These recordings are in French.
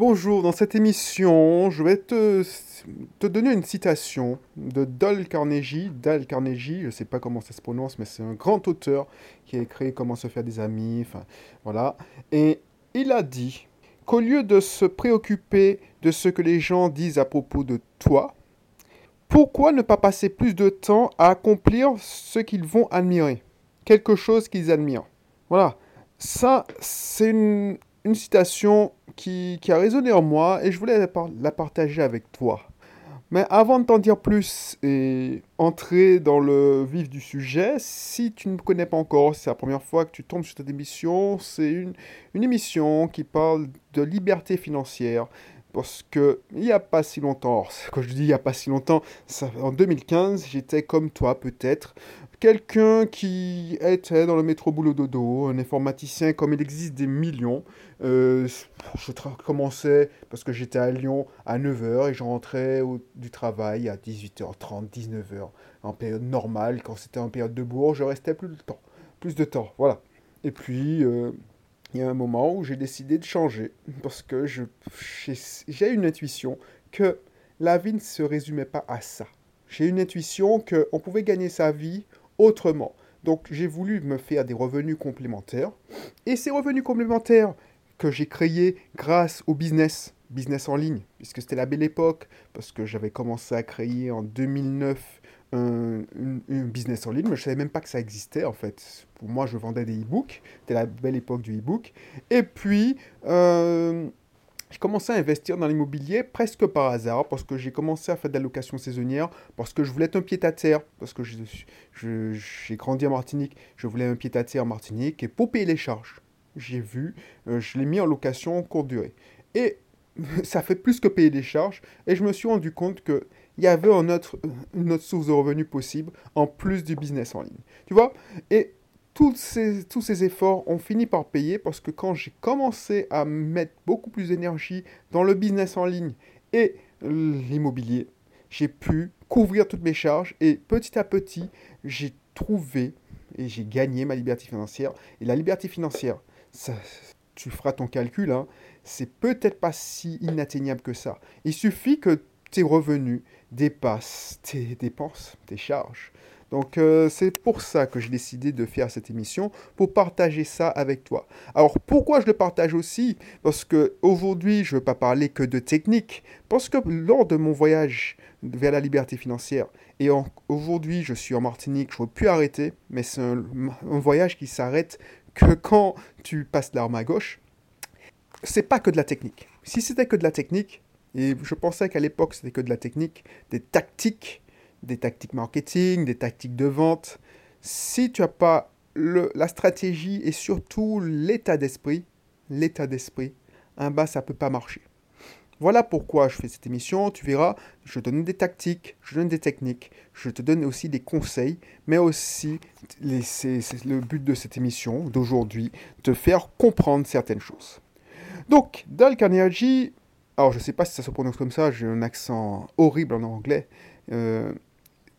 Bonjour, dans cette émission, je vais te, te donner une citation de Dale Carnegie. Dale Carnegie, je ne sais pas comment ça se prononce, mais c'est un grand auteur qui a écrit Comment se faire des amis, enfin voilà. Et il a dit qu'au lieu de se préoccuper de ce que les gens disent à propos de toi, pourquoi ne pas passer plus de temps à accomplir ce qu'ils vont admirer? Quelque chose qu'ils admirent. Voilà. Ça, c'est une, une citation qui, a résonné en moi et je voulais la, partager avec toi. Mais avant de t'en dire plus et entrer dans le vif du sujet, si tu ne me connais pas encore, c'est la première fois que tu tombes sur cette émission, c'est une, une émission qui parle de liberté financière. Parce que il n'y a pas si longtemps, quand je dis il n'y a pas si longtemps, ça, en 2015, j'étais comme toi peut-être, quelqu'un qui était dans le métro boulot dodo, un informaticien comme il existe des millions. Euh, je commençais parce que j'étais à Lyon à 9h et je rentrais du travail à 18h30, 19h en période normale. Quand c'était en période de bourg, je restais plus de temps. Plus de temps, voilà. Et puis, euh, il y a un moment où j'ai décidé de changer parce que j'ai une intuition que la vie ne se résumait pas à ça. J'ai une intuition qu'on pouvait gagner sa vie autrement. Donc j'ai voulu me faire des revenus complémentaires. Et ces revenus complémentaires que j'ai créés grâce au business, business en ligne, puisque c'était la belle époque, parce que j'avais commencé à créer en 2009 un, business en ligne, mais je ne savais même pas que ça existait en fait. Pour moi, je vendais des e-books, c'était la belle époque du e-book. Et puis, euh, j'ai commencé à investir dans l'immobilier presque par hasard, parce que j'ai commencé à faire des allocations saisonnières, parce que je voulais être un pied-à-terre, parce que j'ai grandi en Martinique, je voulais un pied-à-terre en Martinique, et pour payer les charges, j'ai vu, euh, je l'ai mis en location courte durée. Et ça fait plus que payer des charges, et je me suis rendu compte que il y avait une autre, une autre source de revenus possible en plus du business en ligne. Tu vois? Et tous ces, tous ces efforts ont fini par payer parce que quand j'ai commencé à mettre beaucoup plus d'énergie dans le business en ligne et l'immobilier, j'ai pu couvrir toutes mes charges et petit à petit, j'ai trouvé et j'ai gagné ma liberté financière. Et la liberté financière, ça, tu feras ton calcul, hein, c'est peut-être pas si inatteignable que ça. Il suffit que tes revenus dépassent tes dépenses, tes charges. Donc euh, c'est pour ça que j'ai décidé de faire cette émission, pour partager ça avec toi. Alors pourquoi je le partage aussi? Parce que aujourd'hui je ne veux pas parler que de technique, parce que lors de mon voyage vers la liberté financière, et aujourd'hui je suis en Martinique, je ne veux plus arrêter, mais c'est un, voyage qui s'arrête que quand tu passes l'arme à gauche. C'est pas que de la technique. Si c'était que de la technique, et je pensais qu'à l'époque c'était que de la technique, des tactiques, des tactiques marketing, des tactiques de vente. Si tu n'as pas le, la stratégie et surtout l'état d'esprit, l'état d'esprit, un bas, ça ne peut pas marcher. Voilà pourquoi je fais cette émission. Tu verras, je donne des tactiques, je donne des techniques, je te donne aussi des conseils, mais aussi, c'est le but de cette émission d'aujourd'hui, te faire comprendre certaines choses. Donc, Dale Carnegie, alors je ne sais pas si ça se prononce comme ça, j'ai un accent horrible en anglais. Euh,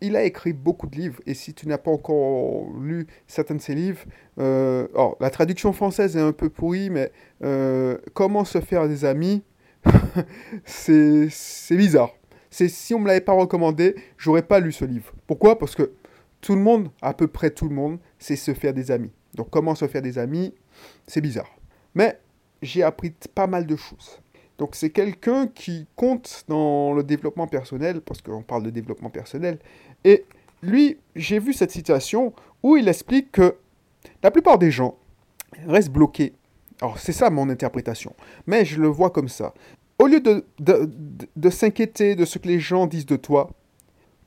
il a écrit beaucoup de livres, et si tu n'as pas encore lu certains de ses livres, euh, la traduction française est un peu pourrie, mais euh, Comment se faire des amis, c'est bizarre. Si on ne me l'avait pas recommandé, j'aurais pas lu ce livre. Pourquoi? Parce que tout le monde, à peu près tout le monde, c'est se faire des amis. Donc comment se faire des amis, c'est bizarre. Mais j'ai appris pas mal de choses. Donc c'est quelqu'un qui compte dans le développement personnel, parce qu'on parle de développement personnel, et lui, j'ai vu cette situation où il explique que la plupart des gens restent bloqués. Alors, c'est ça mon interprétation. Mais je le vois comme ça. Au lieu de, de, s'inquiéter de ce que les gens disent de toi,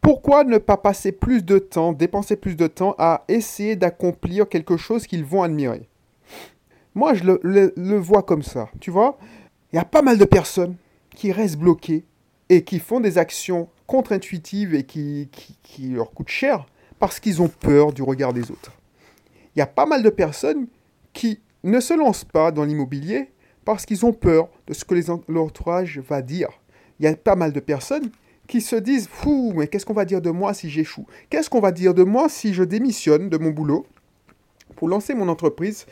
pourquoi ne pas passer plus de temps, dépenser plus de temps à essayer d'accomplir quelque chose qu'ils vont admirer? Moi, je le, le vois comme ça. Tu vois, il y a pas mal de personnes qui restent bloquées et qui font des actions contre-intuitives et qui, leur coûtent cher parce qu'ils ont peur du regard des autres. Il y a pas mal de personnes qui ne se lancent pas dans l'immobilier parce qu'ils ont peur de ce que l'entourage va dire. Il y a pas mal de personnes qui se disent Fou, mais qu'est-ce qu'on va dire de moi si j'échoue? Qu'est-ce qu'on va dire de moi si je démissionne de mon boulot? Pour lancer mon entreprise,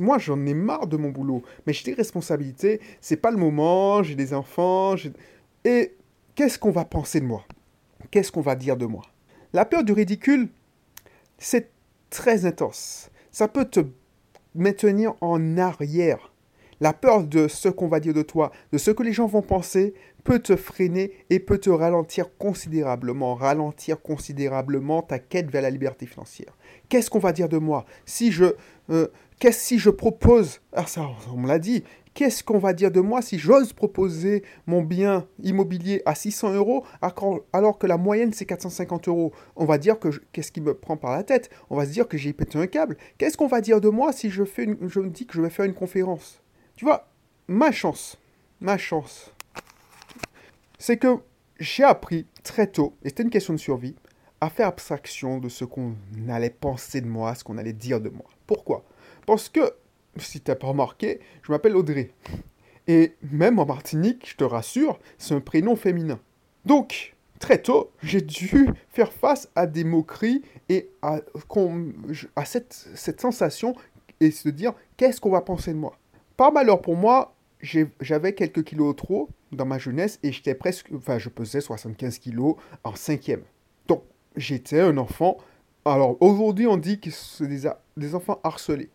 moi j'en ai marre de mon boulot, mais j'ai des responsabilités, c'est pas le moment, j'ai des enfants, et qu'est-ce qu'on va penser de moi? Qu'est-ce qu'on va dire de moi? La peur du ridicule, c'est très intense. Ça peut te maintenir en arrière. La peur de ce qu'on va dire de toi, de ce que les gens vont penser, peut te freiner et peut te ralentir considérablement, ralentir considérablement ta quête vers la liberté financière. Qu'est-ce qu'on va dire de moi? Si je, euh, qu'est-ce si je propose, ah ça on me l'a dit, qu'est-ce qu'on va dire de moi si j'ose proposer mon bien immobilier à 600 euros alors que la moyenne c'est 450 euros? On va dire que qu'est-ce qui me prend par la tête? On va se dire que j'ai pété un câble. Qu'est-ce qu'on va dire de moi si je, fais je me dis que je vais faire une conférence? Tu vois, ma chance, ma chance, c'est que j'ai appris très tôt, et c'était une question de survie, à faire abstraction de ce qu'on allait penser de moi, ce qu'on allait dire de moi. Pourquoi? Parce que, si tu n'as pas remarqué, je m'appelle Audrey. Et même en Martinique, je te rassure, c'est un prénom féminin. Donc, très tôt, j'ai dû faire face à des moqueries et à, cette, sensation et se dire qu'est-ce qu'on va penser de moi? Par malheur pour moi, j'avais quelques kilos trop dans ma jeunesse et j'étais presque, enfin, je pesais 75 kilos en cinquième. Donc, j'étais un enfant. Alors, aujourd'hui, on dit que c'est des, enfants harcelés.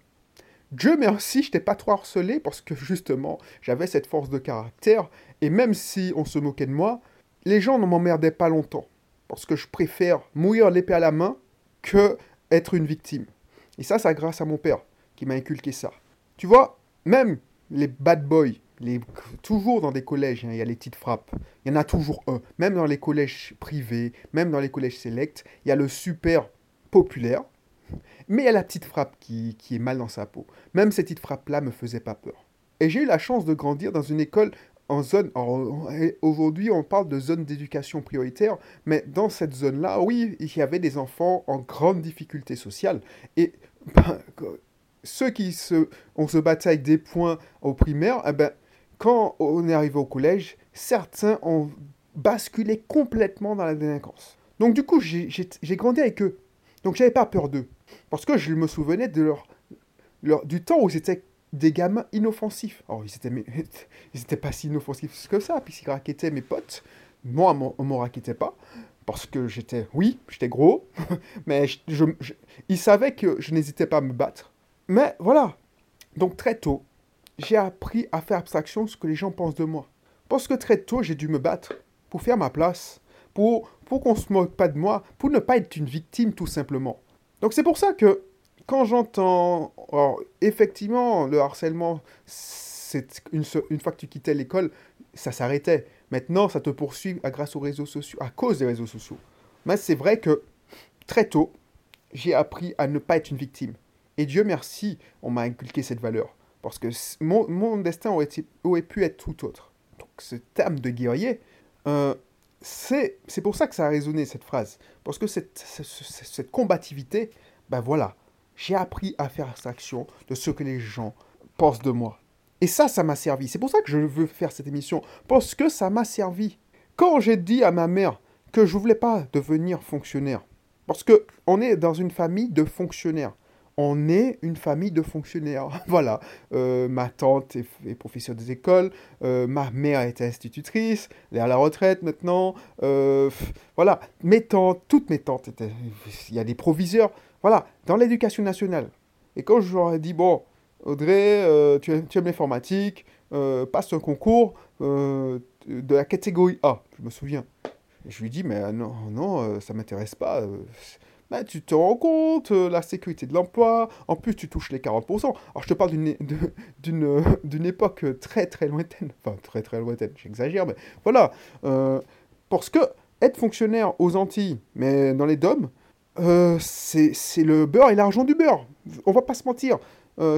Dieu merci, je n'étais pas trop harcelé parce que justement, j'avais cette force de caractère et même si on se moquait de moi, les gens ne m'emmerdaient pas longtemps parce que je préfère mourir l'épée à la main que être une victime. Et ça, c'est grâce à mon père qui m'a inculqué ça. Tu vois, même les bad boys, toujours dans des collèges, hein, il y a les petites frappes. Il y en a toujours un. Même dans les collèges privés, même dans les collèges sélects, il y a le super populaire. Mais il y a la petite frappe qui, qui est mal dans sa peau. Même cette petite frappe-là me faisait pas peur. Et j'ai eu la chance de grandir dans une école en zone. Aujourd'hui, on parle de zone d'éducation prioritaire, mais dans cette zone-là, oui, il y avait des enfants en grande difficulté sociale. Et ben, ceux qui se, on se battait avec des points au primaire, eh ben, quand on est arrivé au collège, certains ont basculé complètement dans la délinquance. Donc du coup, j'ai grandi avec eux. Donc j'avais pas peur d'eux. Parce que je me souvenais de leur, leur, du temps où c'était des gamins inoffensifs. Alors ils étaient, ils étaient pas si inoffensifs que ça, puisqu'ils raquettaient mes potes. Moi, on ne me raquettait pas. Parce que j'étais, oui, j'étais gros, mais je, ils savaient que je n'hésitais pas à me battre. Mais voilà. Donc très tôt, j'ai appris à faire abstraction de ce que les gens pensent de moi. Parce que très tôt, j'ai dû me battre pour faire ma place, pour, pour qu'on ne se moque pas de moi, pour ne pas être une victime tout simplement. Donc c'est pour ça que quand j'entends, effectivement, le harcèlement, c'est une, une fois que tu quittais l'école, ça s'arrêtait. Maintenant, ça te poursuit à, grâce aux réseaux sociaux, à cause des réseaux sociaux. Mais c'est vrai que très tôt, j'ai appris à ne pas être une victime. Et Dieu merci, on m'a inculqué cette valeur. Parce que mon, destin aurait, aurait, pu être tout autre. Donc ce terme de guerrier, euh, c'est pour ça que ça a résonné cette phrase. Parce que cette, cette, combativité, ben voilà, j'ai appris à faire abstraction de ce que les gens pensent de moi. Et ça, ça m'a servi. C'est pour ça que je veux faire cette émission. Parce que ça m'a servi. Quand j'ai dit à ma mère que je ne voulais pas devenir fonctionnaire, parce qu'on est dans une famille de fonctionnaires on est une famille de fonctionnaires. voilà, euh, ma tante est, professeure des écoles, euh, ma mère était institutrice, elle est à la retraite maintenant. Euh, voilà, mes tantes, toutes mes tantes étaient. Il y a des proviseurs. Voilà, dans l'éducation nationale. Et quand je leur ai dit, bon, Audrey, tu, aimes l'informatique, passe un concours de la catégorie A, je me souviens. je lui dis, mais non, non, ça m'intéresse pas bah, tu te rends compte, euh, la sécurité de l'emploi, en plus tu touches les 40%. Alors je te parle d'une époque très très lointaine, enfin très très lointaine, j'exagère, mais voilà. Euh, parce que être fonctionnaire aux Antilles, mais dans les DOM, euh, c'est le beurre et l'argent du beurre. On va pas se mentir.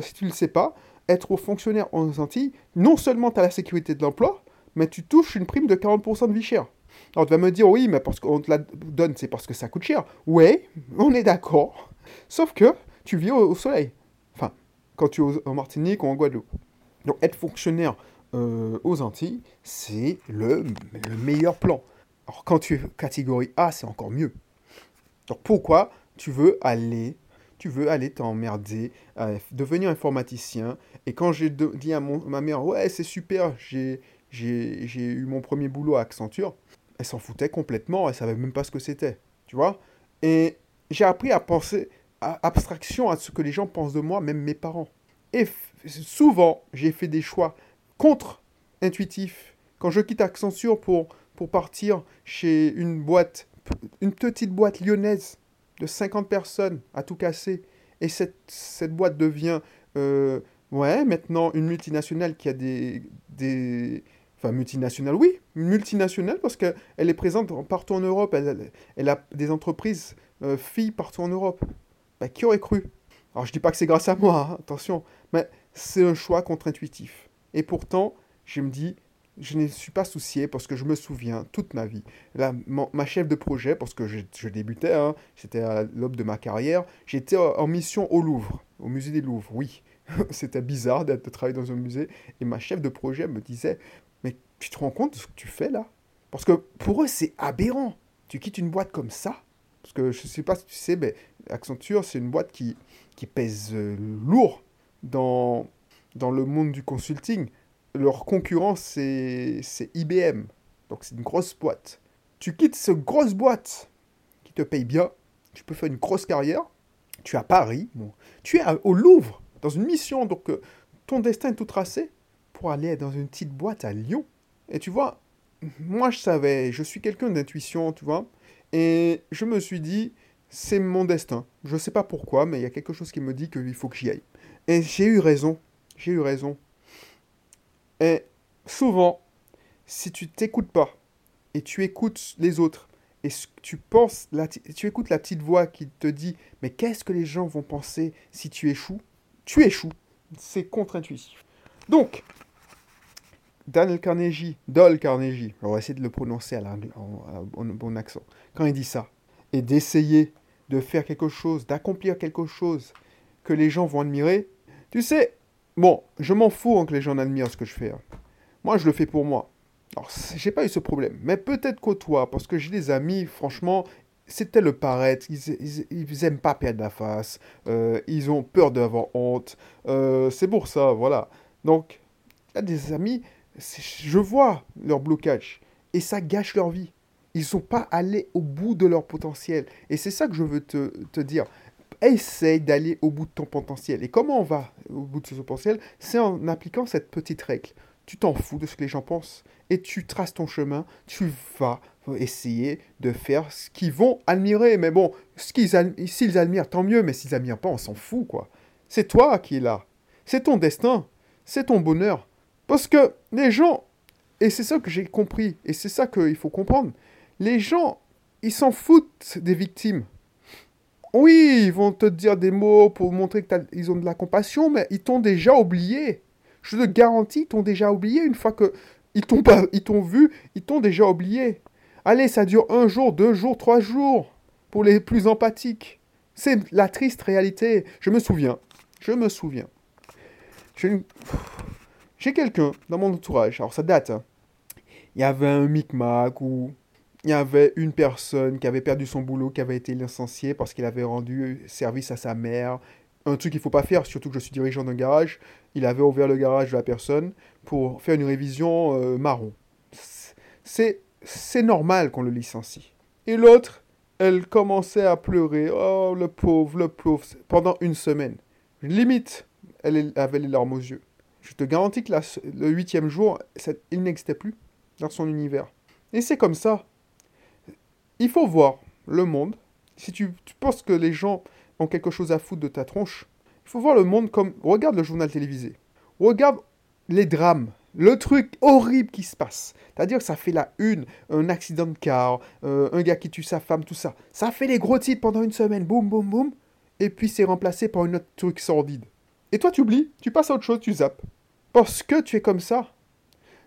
si tu ne le sais pas, être fonctionnaire aux Antilles, non seulement tu as la sécurité de l'emploi, mais tu touches une prime de 40% de vie chère. Alors tu vas me dire, oui, mais parce qu'on te la donne, c'est parce que ça coûte cher. Oui, on est d'accord. Sauf que tu vis au, soleil. Enfin, quand tu es en Martinique ou en Guadeloupe. Donc être fonctionnaire euh, aux Antilles, c'est le, le meilleur plan. Alors quand tu es catégorie A, c'est encore mieux. Donc pourquoi tu veux aller tu veux aller t'emmerder, devenir informaticien? Et quand j'ai dit à ma mère, ouais, c'est super, j'ai eu mon premier boulot à Accenture, elle s'en foutait complètement, elle savait même pas ce que c'était, tu vois? Et j'ai appris à penser à abstraction à ce que les gens pensent de moi, même mes parents. Et souvent, j'ai fait des choix contre-intuitifs. Quand je quitte Accenture pour, pour partir chez une boîte, une petite boîte lyonnaise de 50 personnes à tout casser, et cette, cette boîte devient, euh, ouais, maintenant une multinationale qui a des, des, Enfin, multinationale, oui, multinationale parce qu'elle est présente partout en Europe. Elle, a des entreprises euh, filles partout en Europe. Bah, qui aurait cru? Alors, je dis pas que c'est grâce à moi, hein, attention, mais c'est un choix contre-intuitif. Et pourtant, je me dis, je ne suis pas soucié parce que je me souviens toute ma vie. La, ma, chef de projet, parce que je, débutais, hein, c'était à l'aube de ma carrière, j'étais en mission au Louvre, au musée des Louvres, oui. c'était bizarre d'être travailler dans un musée. Et ma chef de projet me disait tu te rends compte de ce que tu fais là? Parce que pour eux, c'est aberrant. Tu quittes une boîte comme ça. Parce que je ne sais pas si tu sais, mais Accenture, c'est une boîte qui, qui pèse euh, lourd dans, dans le monde du consulting. Leur concurrent, c'est IBM. Donc c'est une grosse boîte. Tu quittes cette grosse boîte qui te paye bien. Tu peux faire une grosse carrière. Tu es à Paris. Bon. Tu es au Louvre, dans une mission. Donc euh, ton destin est tout tracé aller dans une petite boîte à Lyon. Et tu vois, moi je savais, je suis quelqu'un d'intuition, tu vois, et je me suis dit, c'est mon destin. Je sais pas pourquoi, mais il y a quelque chose qui me dit qu'il faut que j'y aille. Et j'ai eu raison, j'ai eu raison. Et souvent, si tu t'écoutes pas, et tu écoutes les autres, et tu penses, tu écoutes la petite voix qui te dit, mais qu'est-ce que les gens vont penser si tu échoues? Tu échoues. C'est contre-intuitif. Donc, Daniel Carnegie, Dol Carnegie, on va essayer de le prononcer à en, bon accent, quand il dit ça, et d'essayer de faire quelque chose, d'accomplir quelque chose que les gens vont admirer, tu sais, bon, je m'en fous hein, que les gens admirent ce que je fais. Hein. Moi, je le fais pour moi. Alors, j'ai pas eu ce problème, mais peut-être qu'au toi, parce que j'ai des amis, franchement, c'était le paraître, ils, ils, aiment pas perdre la face, euh, ils ont peur d'avoir honte, euh, c'est pour ça, voilà. Donc, il y a des amis, je vois leur blocage et ça gâche leur vie. Ils ne sont pas allés au bout de leur potentiel. Et c'est ça que je veux te, te dire. Essaye d'aller au bout de ton potentiel. Et comment on va au bout de ce potentiel? C'est en appliquant cette petite règle. Tu t'en fous de ce que les gens pensent et tu traces ton chemin. Tu vas essayer de faire ce qu'ils vont admirer. Mais bon, s'ils admirent, tant mieux. Mais s'ils admirent pas, on s'en fout, quoi. C'est toi qui es là. C'est ton destin. C'est ton bonheur. Parce que les gens, et c'est ça que j'ai compris, et c'est ça qu'il faut comprendre, les gens, ils s'en foutent des victimes. Oui, ils vont te dire des mots pour montrer qu'ils ont de la compassion, mais ils t'ont déjà oublié. Je te garantis, ils t'ont déjà oublié une fois que ils t'ont pas, ils t'ont vu, ils t'ont déjà oublié. Allez, ça dure un jour, deux jours, trois jours pour les plus empathiques. C'est la triste réalité. Je me souviens, je me souviens. J'ai quelqu'un dans mon entourage, alors ça date, hein. il y avait un micmac où il y avait une personne qui avait perdu son boulot, qui avait été licenciée parce qu'il avait rendu service à sa mère. Un truc qu'il faut pas faire, surtout que je suis dirigeant d'un garage. Il avait ouvert le garage de la personne pour faire une révision euh, marron. C'est, c'est normal qu'on le licencie. Et l'autre, elle commençait à pleurer. Oh, le pauvre, le pauvre. Pendant une semaine. Limite, elle avait les larmes aux yeux. Je te garantis que le huitième jour, il n'existait plus dans son univers. Et c'est comme ça. Il faut voir le monde. Si tu, penses que les gens ont quelque chose à foutre de ta tronche, il faut voir le monde comme... Regarde le journal télévisé. Regarde les drames. Le truc horrible qui se passe. C'est-à-dire que ça fait la une, un accident de car, euh, un gars qui tue sa femme, tout ça. Ça fait les gros titres pendant une semaine, boum, boum, boum. Et puis c'est remplacé par un autre truc sordide. Et toi, tu oublies, tu passes à autre chose, tu zappes. Parce que tu es comme ça.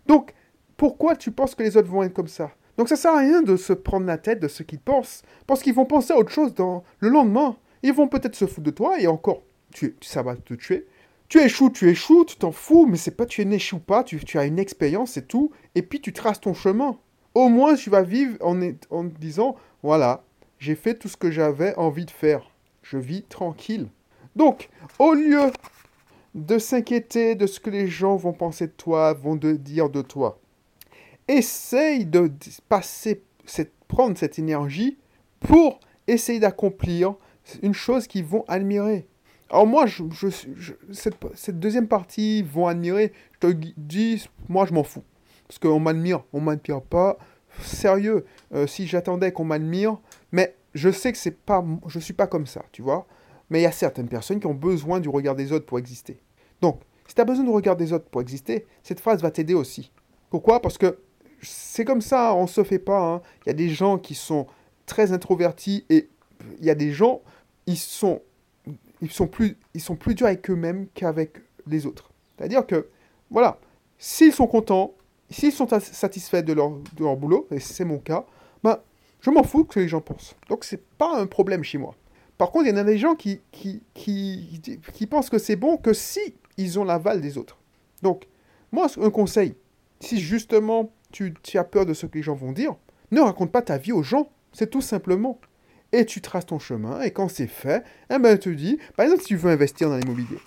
Donc, pourquoi tu penses que les autres vont être comme ça? Donc, ça sert à rien de se prendre la tête de ce qu'ils pensent. Parce qu'ils vont penser à autre chose dans le lendemain. Ils vont peut-être se foutre de toi et encore, tu, ça va te tuer. Tu échoues, tu échoues, tu t'en fous, mais c'est pas tu n'échoues pas, tu, as une expérience, c'est tout. Et puis tu traces ton chemin. Au moins, tu vas vivre en, en disant, voilà, j'ai fait tout ce que j'avais envie de faire. Je vis tranquille. Donc, au lieu de s'inquiéter de ce que les gens vont penser de toi, vont de dire de toi, essaye de passer, prendre cette énergie pour essayer d'accomplir une chose qu'ils vont admirer. Alors moi, je, cette, deuxième partie vont admirer, je te dis, moi je m'en fous. Parce qu'on m'admire, on m'admire pas. Sérieux, euh, si j'attendais qu'on m'admire, mais je sais que c'est pas, je suis pas comme ça, tu vois. Mais il y a certaines personnes qui ont besoin du regard des autres pour exister. Donc, si tu as besoin du regard des autres pour exister, cette phrase va t'aider aussi. Pourquoi? Parce que c'est comme ça, on se fait pas. Hein. Il y a des gens qui sont très introvertis et il y a des gens, ils sont, ils sont plus, ils sont plus durs avec eux-mêmes qu'avec les autres. C'est-à-dire que, voilà, s'ils sont contents, s'ils sont satisfaits de leur, de leur boulot, et c'est mon cas, ben, je m'en fous que les gens pensent. Donc c'est pas un problème chez moi. Par contre, il y en a des gens qui, qui, qui, qui pensent que c'est bon que si ils ont l'aval des autres. Donc, moi, un conseil, si justement tu, tu, as peur de ce que les gens vont dire, ne raconte pas ta vie aux gens. C'est tout simplement. Et tu traces ton chemin, et quand c'est fait, eh ben, te dis, par exemple, si tu veux investir dans l'immobilier,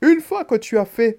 une fois que tu as fait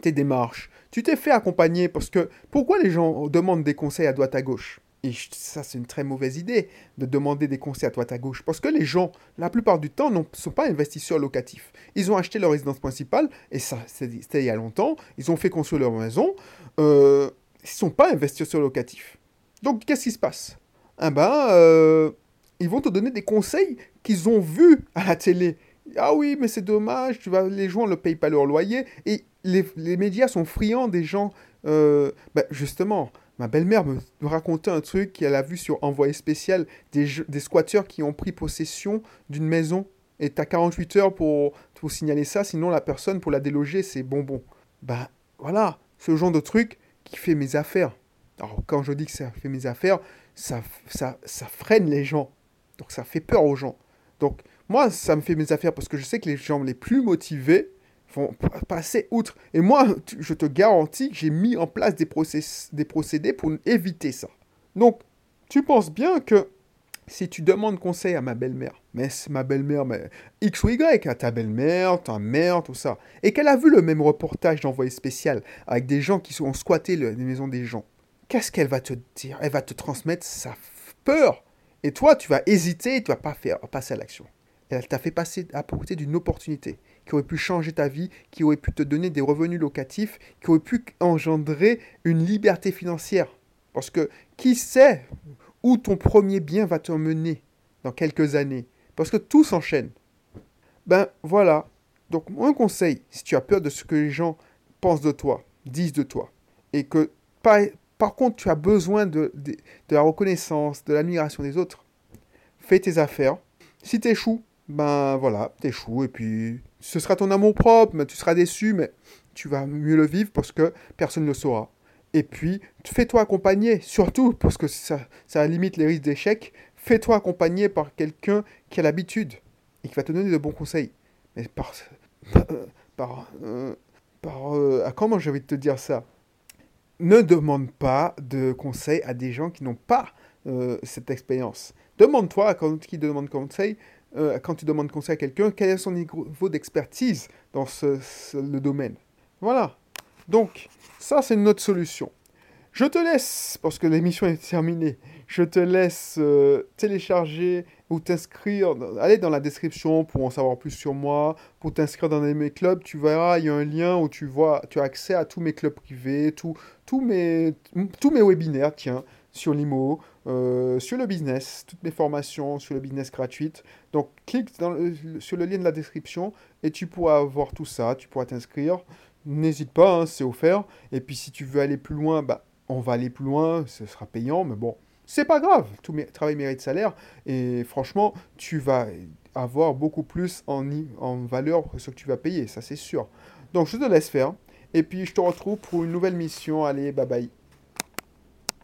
tes démarches, tu t'es fait accompagner, parce que pourquoi les gens demandent des conseils à droite à gauche? Et ça, c'est une très mauvaise idée de demander des conseils à droite à gauche. Parce que les gens, la plupart du temps, ne sont pas investisseurs locatifs. Ils ont acheté leur résidence principale, et ça, c'était il y a longtemps. Ils ont fait construire leur maison. Euh, ils ne sont pas investisseurs locatifs. Donc, qu'est-ce qui se passe? Eh ben, euh, ils vont te donner des conseils qu'ils ont vus à la télé. Ah oui, mais c'est dommage, tu vas, les gens ne payent pas leur loyer. Et les, médias sont friands des gens. Euh, ben, justement, Ma belle-mère me, racontait un truc qu'elle a vu sur Envoyé spécial, des, des squatteurs qui ont pris possession d'une maison. Et tu as 48 heures pour, signaler ça, sinon la personne, pour la déloger, c'est bonbon. Ben voilà, ce genre de truc qui fait mes affaires. Alors quand je dis que ça fait mes affaires, ça, ça, ça freine les gens. Donc ça fait peur aux gens. Donc moi, ça me fait mes affaires parce que je sais que les gens les plus motivés, vont passer outre. Et moi, je te garantis que j'ai mis en place des, des procédés pour éviter ça. Donc, tu penses bien que si tu demandes conseil à ma belle-mère, mais ma belle-mère, mais X ou Y, à ta belle-mère, ta mère, tout ça, et qu'elle a vu le même reportage d'envoyé spécial avec des gens qui ont squatté les maisons des gens, qu'est-ce qu'elle va te dire? Elle va te transmettre sa peur. Et toi, tu vas hésiter tu vas pas faire passer à l'action. Elle t'a fait passer à côté d'une opportunité qui aurait pu changer ta vie, qui aurait pu te donner des revenus locatifs, qui aurait pu engendrer une liberté financière. Parce que qui sait où ton premier bien va te mener dans quelques années? Parce que tout s'enchaîne. Ben voilà. Donc un conseil, si tu as peur de ce que les gens pensent de toi, disent de toi, et que par, contre tu as besoin de, de, la reconnaissance, de l'admiration des autres, fais tes affaires. Si tu échoues, ben voilà, t'échoues et puis ce sera ton amour propre, mais tu seras déçu, mais tu vas mieux le vivre parce que personne ne le saura. Et puis, fais-toi accompagner, surtout parce que ça, ça limite les risques d'échec, fais-toi accompagner par quelqu'un qui a l'habitude et qui va te donner de bons conseils. Mais par... par... Euh, par euh, ah, comment j'ai envie de te dire ça? Ne demande pas de conseils à des gens qui n'ont pas euh, cette expérience. Demande-toi quand qui demande conseil, euh, quand tu demandes conseil à quelqu'un, quel est son niveau d'expertise dans ce, le domaine? Voilà. Donc, ça, c'est une autre solution. Je te laisse, parce que l'émission est terminée, je te laisse euh, télécharger ou t'inscrire, aller dans la description pour en savoir plus sur moi, pour t'inscrire dans mes clubs, tu verras, il y a un lien où tu vois, tu as accès à tous mes clubs privés, tous mes, tous mes webinaires, tiens, sur l'IMO, euh, sur le business, toutes mes formations sur le business gratuites. Donc clique sur le lien de la description et tu pourras voir tout ça, tu pourras t'inscrire. N'hésite pas, hein, c'est offert. Et puis si tu veux aller plus loin, bah, on va aller plus loin, ce sera payant, mais bon, c'est pas grave, tout travail mérite salaire. Et franchement, tu vas avoir beaucoup plus en, en valeur que ce que tu vas payer, ça c'est sûr. Donc je te laisse faire. Et puis je te retrouve pour une nouvelle mission. Allez, bye bye.